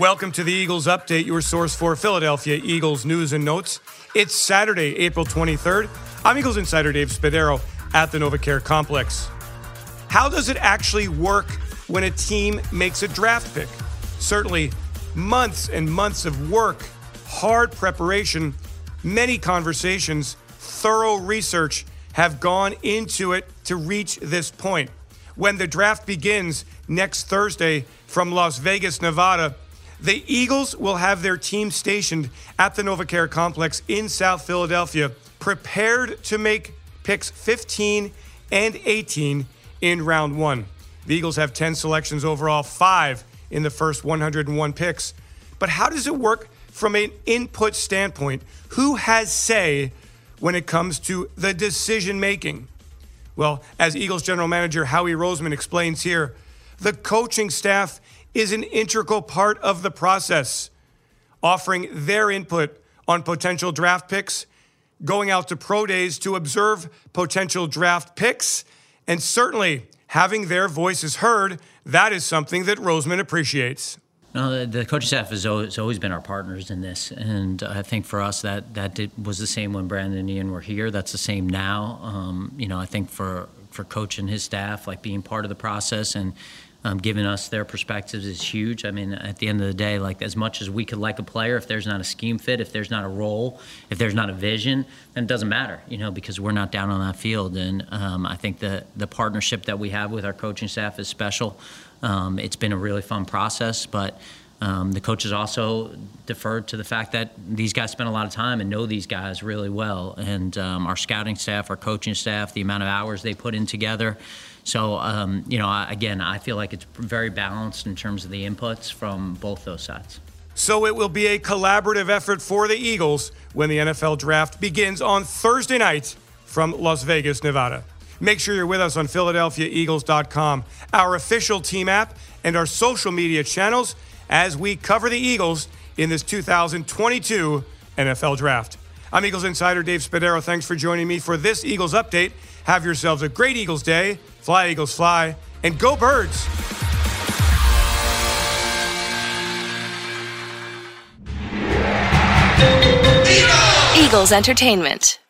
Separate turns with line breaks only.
Welcome to the Eagles Update, your source for Philadelphia Eagles news and notes. It's Saturday, April 23rd. I'm Eagles insider Dave Spadaro at the NovaCare Complex. How does it actually work when a team makes a draft pick? Certainly, months and months of work, hard preparation, many conversations, thorough research have gone into it to reach this point. When the draft begins next Thursday from Las Vegas, Nevada, the Eagles will have their team stationed at the NovaCare complex in South Philadelphia, prepared to make picks 15 and 18 in round one. The Eagles have 10 selections overall, five in the first 101 picks. But how does it work from an input standpoint? Who has say when it comes to the decision making? Well, as Eagles general manager Howie Roseman explains here, the coaching staff is an integral part of the process, offering their input on potential draft picks, going out to pro days to observe potential draft picks, and certainly having their voices heard. That is something that Roseman appreciates.
No, the, coaching staff has always, always, been our partners in this, and I think for us that that did, was the same when Brandon and Ian were here. That's the same now. Um, you know, I think for for coach and his staff, like being part of the process and um, giving us their perspectives is huge. I mean, at the end of the day, like as much as we could like a player, if there's not a scheme fit, if there's not a role, if there's not a vision, then it doesn't matter, you know, because we're not down on that field. And um, I think the the partnership that we have with our coaching staff is special. Um, it's been a really fun process, but. Um, the coaches also deferred to the fact that these guys spend a lot of time and know these guys really well. And um, our scouting staff, our coaching staff, the amount of hours they put in together. So, um, you know, again, I feel like it's very balanced in terms of the inputs from both those sides.
So it will be a collaborative effort for the Eagles when the NFL draft begins on Thursday night from Las Vegas, Nevada. Make sure you're with us on PhiladelphiaEagles.com, our official team app, and our social media channels as we cover the Eagles in this 2022 NFL Draft. I'm Eagles insider Dave Spadaro. Thanks for joining me for this Eagles update. Have yourselves a great Eagles day. Fly, Eagles, fly, and go, birds.
Eagles Entertainment.